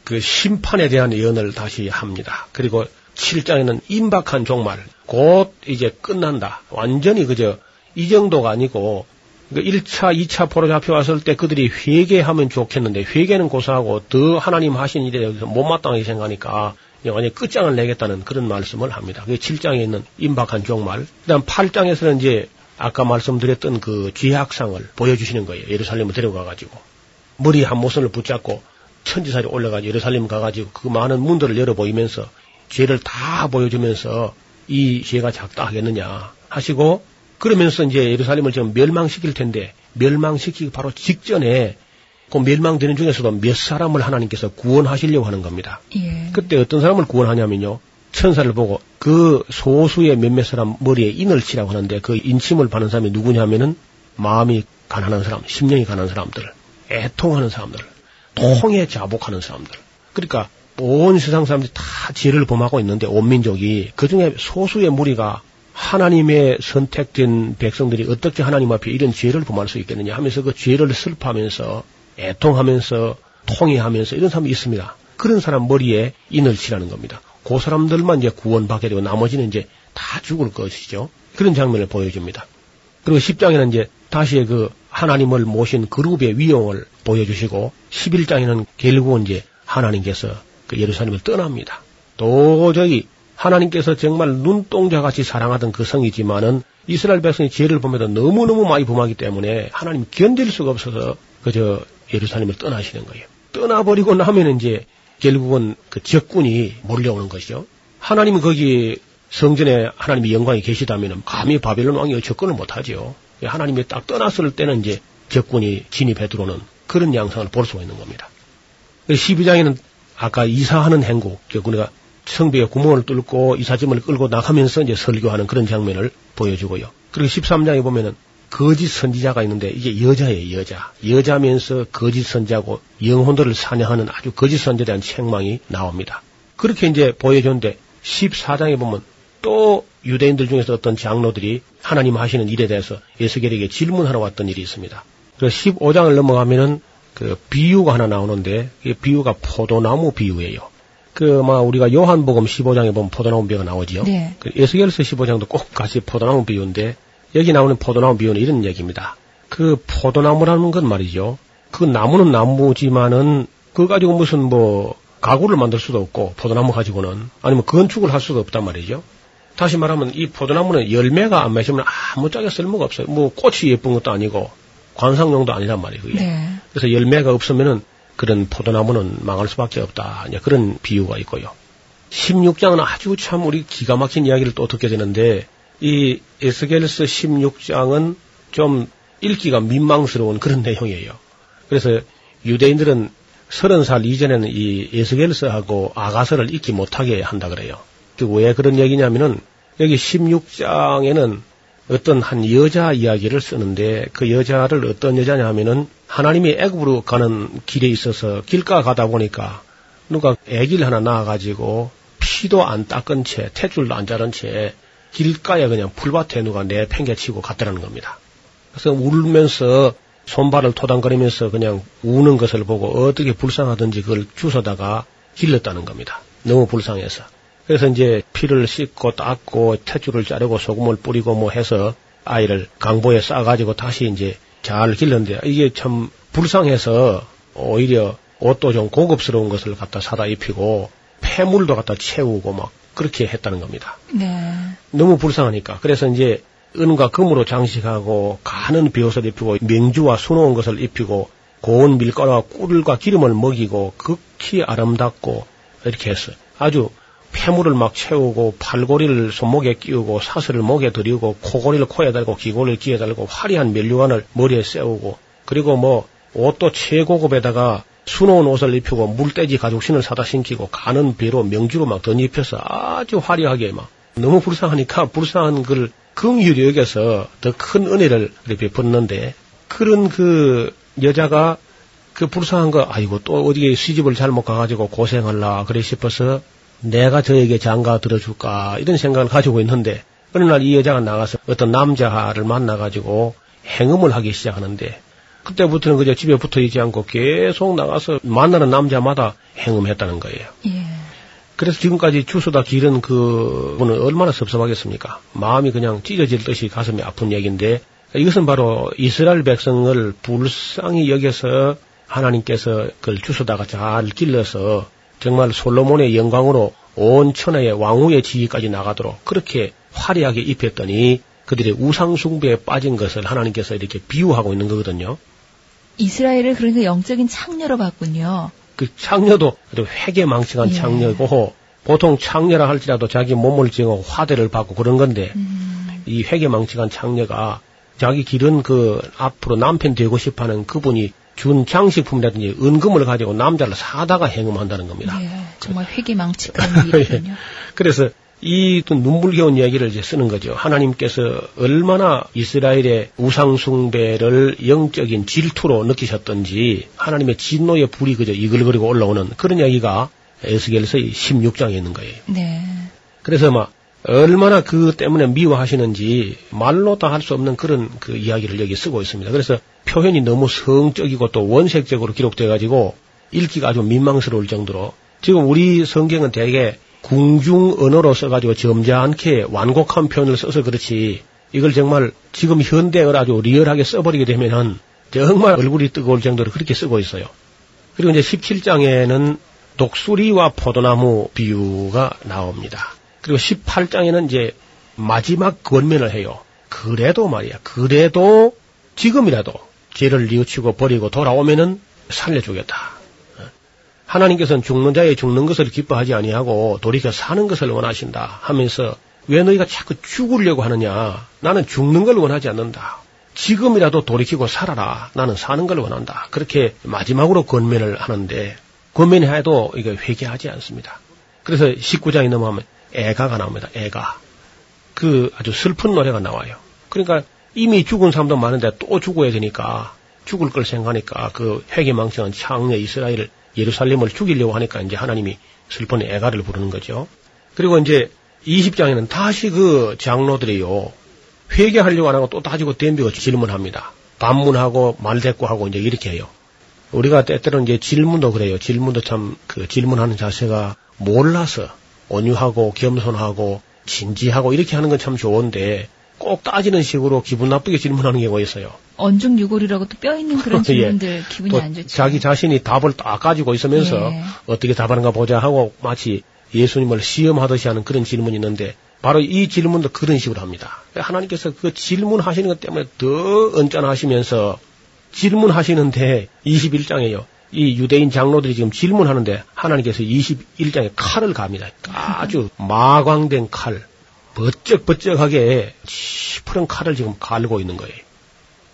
그 심판에 대한 예언을 다시 합니다. 그리고 7장에는 임박한 종말, 곧 이제 끝난다. 완전히 그저 이 정도가 아니고 1차, 그 2차 포로 잡혀왔을 때 그들이 회개하면 좋겠는데 회개는 고사하고 더 하나님 하신 일에 대해서 못마땅하게 생각하니까 완전히 끝장을 내겠다는 그런 말씀을 합니다. 그게 7장에 있는 임박한 종말. 그 다음 8장에서는 이제 아까 말씀드렸던 그 죄악상을 보여주시는 거예요. 예루살렘을 데려가가지고. 머리 한 모선을 붙잡고 천지살이 올라가지고 예루살렘 가가지고 그 많은 문들을 열어 보이면서 죄를 다 보여주면서 이 죄가 작다 하겠느냐 하시고 그러면서 이제 예루살렘을 지금 멸망시킬 텐데 멸망시키기 바로 직전에 그 멸망되는 중에서도 몇 사람을 하나님께서 구원하시려고 하는 겁니다. 예. 그때 어떤 사람을 구원하냐면요. 천사를 보고 그 소수의 몇몇 사람 머리에 인을 치라고 하는데 그 인침을 받는 사람이 누구냐면은 마음이 가난한 사람, 심령이 가난한 사람들, 애통하는 사람들, 통에 자복하는 사람들. 그러니까 온 세상 사람들이 다 죄를 범하고 있는데 온 민족이 그 중에 소수의 무리가 하나님의 선택된 백성들이 어떻게 하나님 앞에 이런 죄를 범할 수 있겠느냐 하면서 그 죄를 슬퍼하면서 애통하면서 통해하면서 이런 사람이 있습니다. 그런 사람 머리에 인을 치라는 겁니다. 그 사람들만 이제 구원받게 되고 나머지는 이제 다 죽을 것이죠. 그런 장면을 보여줍니다. 그리고 10장에는 이제 다시 그 하나님을 모신 그룹의 위용을 보여주시고 11장에는 결국은 이제 하나님께서 그 예루살렘을 떠납니다. 도저히 하나님께서 정말 눈동자같이 사랑하던 그 성이지만은 이스라엘 백성이 죄를 보면서 너무너무 많이 범하기 때문에 하나님 견딜 수가 없어서 그저 예루살렘을 떠나시는 거예요. 떠나버리고 나면 이제 결국은 그 적군이 몰려오는 것이죠. 하나님은 거기 성전에 하나님의 영광이 계시다면 감히 바벨론 왕이 접근을 못하죠. 하나님이 딱 떠났을 때는 이제 적군이 진입해 들어오는 그런 양상을 볼 수가 있는 겁니다. 12장에는 아까 이사하는 행국, 우리가 성벽에 구멍을 뚫고 이사짐을 끌고 나가면서 이제 설교하는 그런 장면을 보여주고요. 그리고 13장에 보면은 거짓 선지자가 있는데 이게 여자예요, 여자. 여자면서 거짓 선지자고 영혼들을 사냥하는 아주 거짓 선지자에 대한 책망이 나옵니다. 그렇게 이제 보여줬는데 14장에 보면 또 유대인들 중에서 어떤 장로들이 하나님 하시는 일에 대해서 예수겔에게 질문하러 왔던 일이 있습니다. 그래서 15장을 넘어가면은 그 비유가 하나 나오는데 이 비유가 포도나무 비유예요. 그막 우리가 요한복음 15장에 보면 포도나무 비유가 나오지요. 네. 그 예수겔서 15장도 꼭 같이 포도나무 비유인데 여기 나오는 포도나무 비유는 이런 얘기입니다. 그 포도나무라는 건 말이죠. 그 나무는 나무지만은 그거 가지고 무슨 뭐 가구를 만들 수도 없고 포도나무 가지고는 아니면 건축을 할 수도 없단 말이죠. 다시 말하면 이 포도나무는 열매가 안 맺으면 아무짝에 쓸모가 없어요. 뭐 꽃이 예쁜 것도 아니고 관상용도 아니란 말이에요. 그게. 네. 그래서 열매가 없으면은 그런 포도나무는 망할 수밖에 없다. 이제 그런 비유가 있고요. 16장은 아주 참 우리 기가 막힌 이야기를 또 듣게 되는데 이 에스겔서 16장은 좀 읽기가 민망스러운 그런 (laughs) 내용이에요. 그래서 유대인들은 서른 살 이전에는 이 에스겔서하고 아가서를 읽지 못하게 한다 그래요. 왜 그런 얘기냐면은 여기 16장에는 어떤 한 여자 이야기를 쓰는데 그 여자를 어떤 여자냐 하면은 하나님이 애굽으로 가는 길에 있어서 길가 가다 보니까 누가 애기를 하나 낳아가지고 피도 안 닦은 채, 탯줄도 안 자른 채 길가에 그냥 풀밭에 누가 내팽개치고 갔다라는 겁니다. 그래서 울면서 손발을 토당거리면서 그냥 우는 것을 보고 어떻게 불쌍하든지 그걸 주워다가 길렀다는 겁니다. 너무 불쌍해서. 그래서 이제 피를 씻고 닦고 탯줄을 자르고 소금을 뿌리고 뭐 해서 아이를 강보에 싸가지고 다시 이제 잘 길렀는데 이게 참 불쌍해서 오히려 옷도 좀 고급스러운 것을 갖다 사다 입히고 폐물도 갖다 채우고 막 그렇게 했다는 겁니다. 네. 너무 불쌍하니까. 그래서 이제 은과 금으로 장식하고 가는 비옷을 입히고 명주와 수놓은 것을 입히고 고운 밀가루와 꿀과 기름을 먹이고 극히 아름답고 이렇게 했어. 아주 폐물을 막 채우고 팔고리를 손목에 끼우고 사슬을 목에 들이고 코고리를 코에 달고 귀고리를 귀에 달고 화려한 면류관을 머리에 세우고 그리고 뭐 옷도 최고급에다가 수놓은 옷을 입히고 물돼지 가죽신을 사다 신기고 가는 배로 명주로 막 덧입혀서 아주 화려하게 막 너무 불쌍하니까 불쌍한 걸 긍휼히 여겨서 더 큰 은혜를 베풀었는데 그런 그 여자가 그 불쌍한 거 아이고 또 어디에 시집을 잘못 가가지고 고생할라 그래 싶어서 내가 저에게 장가 들어줄까 이런 생각을 가지고 있는데 어느 날 이 여자가 나가서 어떤 남자를 만나가지고 행음을 하기 시작하는데 그때부터는 그저 집에 붙어 있지 않고 계속 나가서 만나는 남자마다 행음했다는 거예요. 예. 그래서 지금까지 주소다 기른 그분은 얼마나 섭섭하겠습니까? 마음이 그냥 찢어질 듯이 가슴이 아픈 얘기인데 이것은 바로 이스라엘 백성을 불쌍히 여겨서 하나님께서 그걸 주소다가 잘 길러서 정말 솔로몬의 영광으로 온 천하의 왕후의 지위까지 나가도록 그렇게 화려하게 입혔더니 그들의 우상숭배에 빠진 것을 하나님께서 이렇게 비유하고 있는 거거든요. 이스라엘을 그러니까 영적인 창녀로 봤군요. 그 창녀도 아주 회개망측한 예. 창녀고 보통 창녀라 할지라도 자기 몸을 정하고 화대를 받고 그런 건데 음. 이 회개망측한 창녀가 자기 길은 그 앞으로 남편 되고 싶어하는 그분이 준 장식품이라든지 은금을 가지고 남자를 사다가 행음한다는 겁니다. 예. 정말 회기망측한 일이군요. (laughs) 그래서 이또 눈물겨운 이야기를 이제 쓰는 거죠. 하나님께서 얼마나 이스라엘의 우상숭배를 영적인 질투로 느끼셨던지 하나님의 진노의 불이 그저 이글거리고 올라오는 그런 이야기가 에스겔서 16장에 있는 거예요. 네. 그래서 막 얼마나 그 때문에 미워하시는지 말로 다 할 수 없는 그런 그 이야기를 여기 쓰고 있습니다. 그래서 표현이 너무 성적이고 또 원색적으로 기록돼 가지고 읽기가 아주 민망스러울 정도로 지금 우리 성경은 대개 궁중 언어로 써가지고 점잖게 완곡한 표현을 써서 그렇지 이걸 정말 지금 현대어를 아주 리얼하게 써버리게 되면은 정말 얼굴이 뜨거울 정도로 그렇게 쓰고 있어요. 그리고 이제 17장에는 독수리와 포도나무 비유가 나옵니다. 그리고 18장에는 이제 마지막 권면을 해요. 그래도 말이야. 그래도 지금이라도 죄를 뉘우치고 버리고 돌아오면은 살려주겠다. 하나님께서는 죽는 자의 죽는 것을 기뻐하지 아니하고 돌이켜 사는 것을 원하신다 하면서 왜 너희가 자꾸 죽으려고 하느냐? 나는 죽는 걸 원하지 않는다. 지금이라도 돌이키고 살아라. 나는 사는 걸 원한다. 그렇게 마지막으로 권면을 하는데 권면해도 이게 회개하지 않습니다. 그래서 19장에 넘어가면 애가가 나옵니다. 애가. 그 아주 슬픈 노래가 나와요. 그러니까 이미 죽은 사람도 많은데 또 죽어야 되니까 죽을 걸 생각하니까 그 회개망청한 창녀 이스라엘 예루살렘을 죽이려고 하니까 이제 하나님이 슬픈 애가를 부르는 거죠. 그리고 이제 20장에는 다시 그 장로들이요. 회개하려고 안 하고 또 따지고 덤비고 질문합니다. 반문하고 말대꾸하고 이제 이렇게 해요. 우리가 때때로는 이제 질문도 그래요. 질문도 참 그 질문하는 자세가 몰라서 온유하고 겸손하고 진지하고 이렇게 하는 건 참 좋은데 꼭 따지는 식으로 기분 나쁘게 질문하는 경우가 있어요. 언중유골이라고 또 뼈 있는 그런 (laughs) 예. 질문들 기분이 또안 좋죠. 자기 자신이 답을 딱 가지고 있으면서 예. 어떻게 답하는가 보자 하고 마치 예수님을 시험하듯이 하는 그런 질문이 있는데 바로 이 질문도 그런 식으로 합니다. 하나님께서 그 질문하시는 것 때문에 더 언짢아하시면서 질문하시는데 (laughs) 21장에요. 이 유대인 장로들이 지금 질문하는데 하나님께서 21장에 칼을 갑니다. 아주 마광된 칼, 버쩍버쩍하게 시퍼런 칼을 지금 갈고 있는 거예요.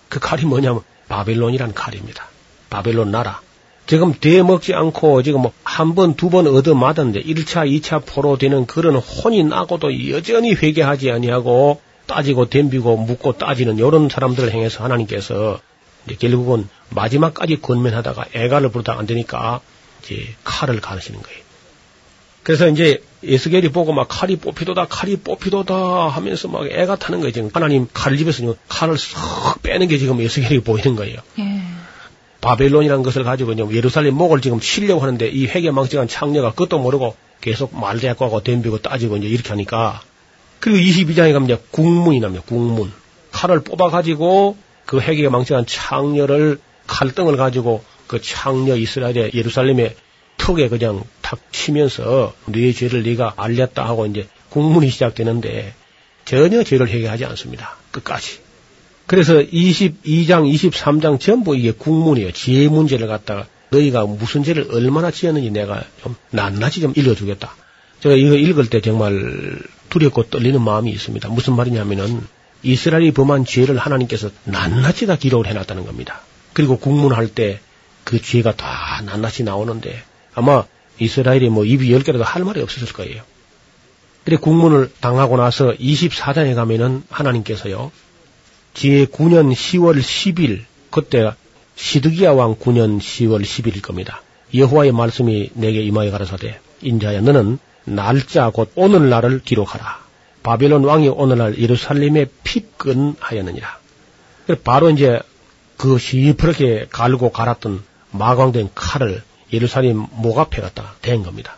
그 칼이 뭐냐면 바벨론이란 칼입니다. 바벨론 나라. 지금 대먹지 않고 지금 뭐 한 번, 두 번 얻어맞았는데 1차, 2차 포로 되는 그런 혼이 나고도 여전히 회개하지 아니하고 따지고 덤비고 묻고 따지는 이런 사람들을 향해서 하나님께서 이제 결국은 마지막까지 권면하다가 애가를 부르다 안 되니까 이제 칼을 가르시는 거예요. 그래서 이제 에스겔이 보고 막 칼이 뽑히도다 칼이 뽑히도다 하면서 막 애가 타는 거예요. 지금 하나님 칼을 집에서 칼을 싹 빼는 게 지금 에스겔이 보이는 거예요. 예. 바벨론이라는 것을 가지고 이제 예루살렘 목을 지금 치려고 하는데 이 회개망측한 창녀가 그것도 모르고 계속 말대꾸 하고 덤비고 따지고 이제 이렇게 하니까 그리고 22장에 가면 이제 국문이 납니다. 국문. 칼을 뽑아가지고 그 회개망측한 창녀를 칼등을 가지고 그 창녀 이스라엘의 예루살렘의 턱에 그냥 탁 치면서 네 죄를 네가 알렸다 하고 이제 국문이 시작되는데 전혀 죄를 회개하지 않습니다. 끝까지. 그래서 22장, 23장 전부 이게 국문이에요. 지혜 문제를 갖다가 너희가 무슨 죄를 얼마나 지었는지 내가 좀 낱낱이 좀 읽어주겠다. 제가 이거 읽을 때 정말 두렵고 떨리는 마음이 있습니다. 무슨 말이냐면은 이스라엘이 범한 죄를 하나님께서 낱낱이 다 기록을 해놨다는 겁니다. 그리고 국문할 때 그 죄가 다 낱낱이 나오는데 아마 이스라엘이 뭐 입이 열 개라도 할 말이 없었을 거예요. 그래 국문을 당하고 나서 24장에 가면은 하나님께서요. 제 9년 10월 10일 그때 시드기야 왕 9년 10월 10일일 겁니다. 여호와의 말씀이 내게 임하여 가라사대 인자야 너는 날짜 곧 오늘날을 기록하라. 바벨론 왕이 오늘날 예루살렘에 피끈하였느니라. 바로 이제 그 시퍼렇게 갈고 갈았던 마광된 칼을 예루살렘 목 앞에 갖다 댄 겁니다.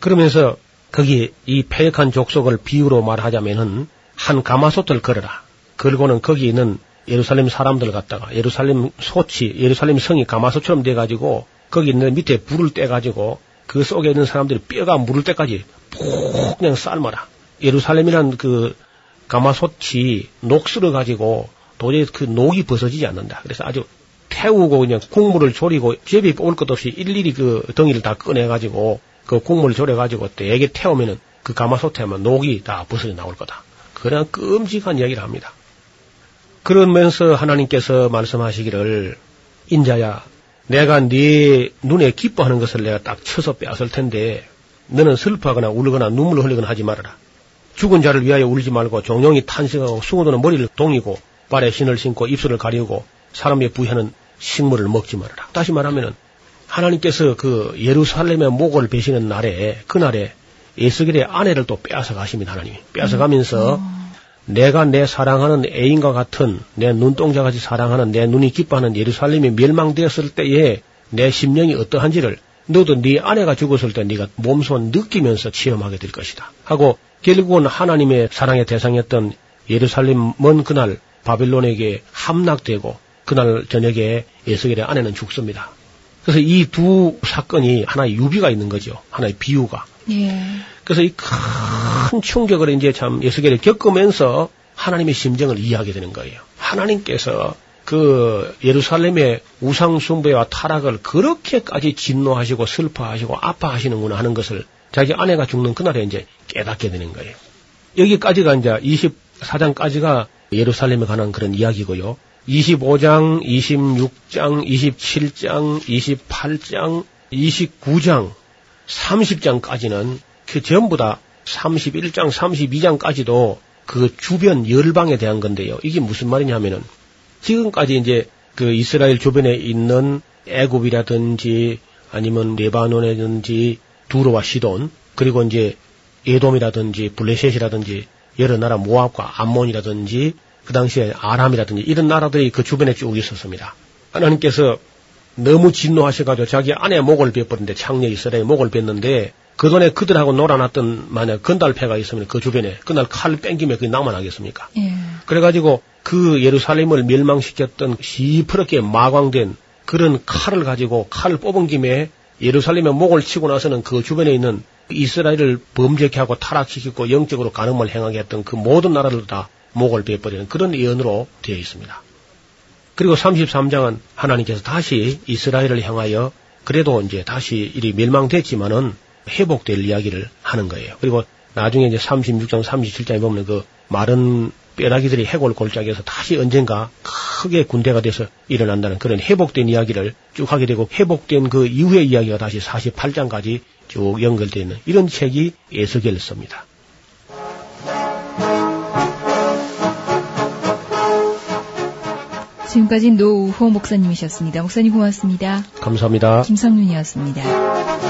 그러면서 거기 이 패역한 족속을 비유로 말하자면은 한 가마솥을 걸어라. 걸고는 거기 있는 예루살렘 사람들 갖다가 예루살렘 소치, 예루살렘 성이 가마솥처럼 돼가지고 거기 있는 밑에 불을 떼가지고 그 속에 있는 사람들이 뼈가 무를 때까지 푹 그냥 삶아라. 예루살렘이란 그 가마솥이 녹슬어 가지고 도저히 그 녹이 벗어지지 않는다. 그래서 아주 태우고 그냥 국물을 졸이고 제비 뽑을 것 없이 일일이 그 덩이를 다 꺼내가지고 그 국물을 졸여가지고 되게 태우면은 그 가마솥에 하면 녹이 다 벗어져 나올 거다. 그런 끔찍한 이야기를 합니다. 그러면서 하나님께서 말씀하시기를 인자야 내가 네 눈에 기뻐하는 것을 내가 딱 쳐서 빼앗을 텐데 너는 슬퍼하거나 울거나 눈물을 흘리거나 하지 말아라. 죽은 자를 위하여 울지 말고 종용이 탄식하고 수고도는 머리를 동이고 발에 신을 신고 입술을 가리우고 사람의 부하는 식물을 먹지 말아라. 다시 말하면은 하나님께서 그 예루살렘의 목을 베시는 날에 그날에 예수겔의 아내를 또 빼앗아 가십니다. 하나님이 빼앗아 가면서 음. 내가 내 사랑하는 애인과 같은 내 눈동자같이 사랑하는 내 눈이 기뻐하는 예루살렘이 멸망되었을 때에 내 심령이 어떠한지를 너도 네 아내가 죽었을 때 네가 몸소 느끼면서 체험하게 될 것이다. 하고 결국은 하나님의 사랑의 대상이었던 예루살렘 먼 그날 바빌론에게 함락되고 그날 저녁에 예수겔의 아내는 죽습니다. 그래서 이 두 사건이 하나의 유비가 있는 거죠. 하나의 비유가. 예. 그래서 이 큰 충격을 이제 참 예수겔이 겪으면서 하나님의 심정을 이해하게 되는 거예요. 하나님께서 그 예루살렘의 우상 숭배와 타락을 그렇게까지 진노하시고 슬퍼하시고 아파하시는구나 하는 것을 자기 아내가 죽는 그날에 이제 깨닫게 되는 거예요. 여기까지가 이제 24장까지가 예루살렘에 관한 그런 이야기고요. 25장, 26장, 27장, 28장, 29장, 30장까지는 그 전부 다 31장, 32장까지도 그 주변 열방에 대한 건데요. 이게 무슨 말이냐면은 지금까지 이제 그 이스라엘 주변에 있는 애굽이라든지 아니면 레바논이라든지 두로와 시돈 그리고 이제 에돔이라든지 블레셋이라든지 여러 나라 모압과 암몬이라든지 그 당시에 아람이라든지 이런 나라들이 그 주변에 쭉 있었습니다. 하나님께서 너무 진노하셔가지고 자기 아내 목을 베버렸는데 창녀 이스라엘 목을 뱉는데 그 전에 그들하고 놀아놨던 만약 건달패가 있으면 그 주변에 그날 칼 뺑기면 그게 낭만하겠습니까? 예. 그래가지고 그 예루살렘을 멸망시켰던 시퍼렇게 마광된 그런 칼을 가지고 칼을 뽑은 김에 예루살렘의 목을 치고 나서는 그 주변에 있는 이스라엘을 범죄케 하고 타락시키고 영적으로 가늠을 행하게 했던 그 모든 나라들 다 목을 베버리는 그런 예언으로 되어 있습니다. 그리고 33장은 하나님께서 다시 이스라엘을 향하여 그래도 이제 다시 일이 멸망됐지만은 회복될 이야기를 하는 거예요. 그리고 나중에 이제 36장, 37장에 보면 그 마른 뼈다귀들이 해골 골짜기에서 다시 언젠가 크게 군대가 돼서 일어난다는 그런 회복된 이야기를 쭉 하게 되고 회복된 그 이후의 이야기가 다시 48장까지 쭉 연결되어 있는 이런 책이 에스겔서입니다. 지금까지 노우호 목사님이셨습니다. 목사님 고맙습니다. 감사합니다. 김성윤이었습니다.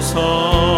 하소서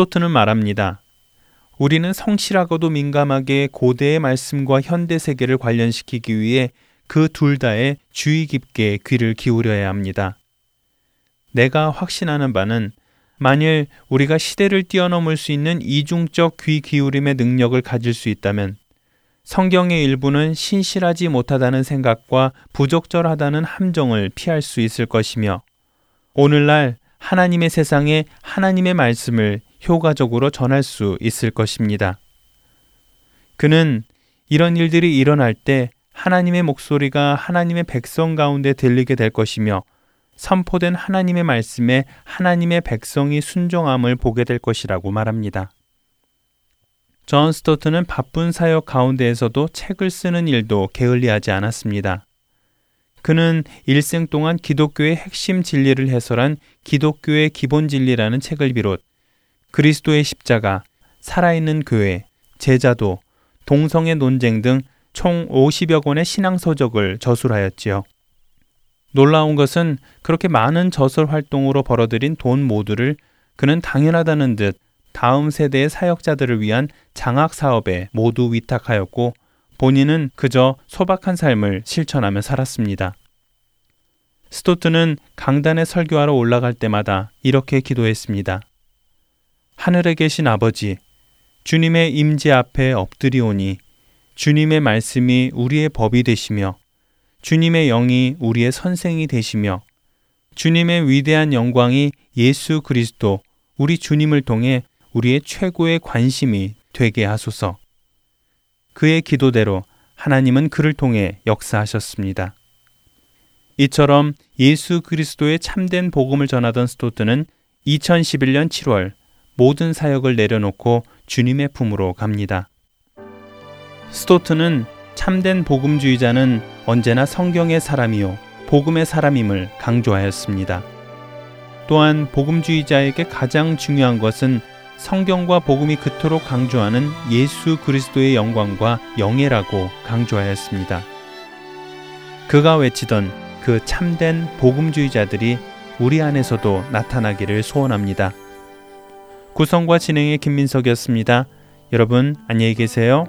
스토트는 말합니다. 우리는 성실하고도 민감하게 고대의 말씀과 현대 세계를 관련시키기 위해 그 둘 다에 주의 깊게 귀를 기울여야 합니다. 내가 확신하는 바는 만일 우리가 시대를 뛰어넘을 수 있는 이중적 귀 기울임의 능력을 가질 수 있다면 성경의 일부는 신실하지 못하다는 생각과 부적절하다는 함정을 피할 수 있을 것이며 오늘날 하나님의 세상에 하나님의 말씀을 효과적으로 전할 수 있을 것입니다. 그는 이런 일들이 일어날 때 하나님의 목소리가 하나님의 백성 가운데 들리게 될 것이며 선포된 하나님의 말씀에 하나님의 백성이 순종함을 보게 될 것이라고 말합니다. 존 스토트는 바쁜 사역 가운데에서도 책을 쓰는 일도 게을리하지 않았습니다. 그는 일생 동안 기독교의 핵심 진리를 해설한 기독교의 기본 진리라는 책을 비롯 그리스도의 십자가, 살아있는 교회, 제자도, 동성애 논쟁 등 총 50여 권의 신앙서적을 저술하였지요. 놀라운 것은 그렇게 많은 저술 활동으로 벌어들인 돈 모두를 그는 당연하다는 듯 다음 세대의 사역자들을 위한 장학 사업에 모두 위탁하였고 본인은 그저 소박한 삶을 실천하며 살았습니다. 스토트는 강단에 설교하러 올라갈 때마다 이렇게 기도했습니다. 하늘에 계신 아버지, 주님의 임재 앞에 엎드리오니 주님의 말씀이 우리의 법이 되시며 주님의 영이 우리의 선생이 되시며 주님의 위대한 영광이 예수 그리스도 우리 주님을 통해 우리의 최고의 관심이 되게 하소서. 그의 기도대로 하나님은 그를 통해 역사하셨습니다. 이처럼 예수 그리스도의 참된 복음을 전하던 스토트는 2011년 7월 모든 사역을 내려놓고 주님의 품으로 갑니다. 스토트는 참된 복음주의자는 언제나 성경의 사람이요 복음의 사람임을 강조하였습니다. 또한 복음주의자에게 가장 중요한 것은 성경과 복음이 그토록 강조하는 예수 그리스도의 영광과 영예라고 강조하였습니다. 그가 외치던 그 참된 복음주의자들이 우리 안에서도 나타나기를 소원합니다. 구성과 진행의 김민석이었습니다. 여러분 안녕히 계세요.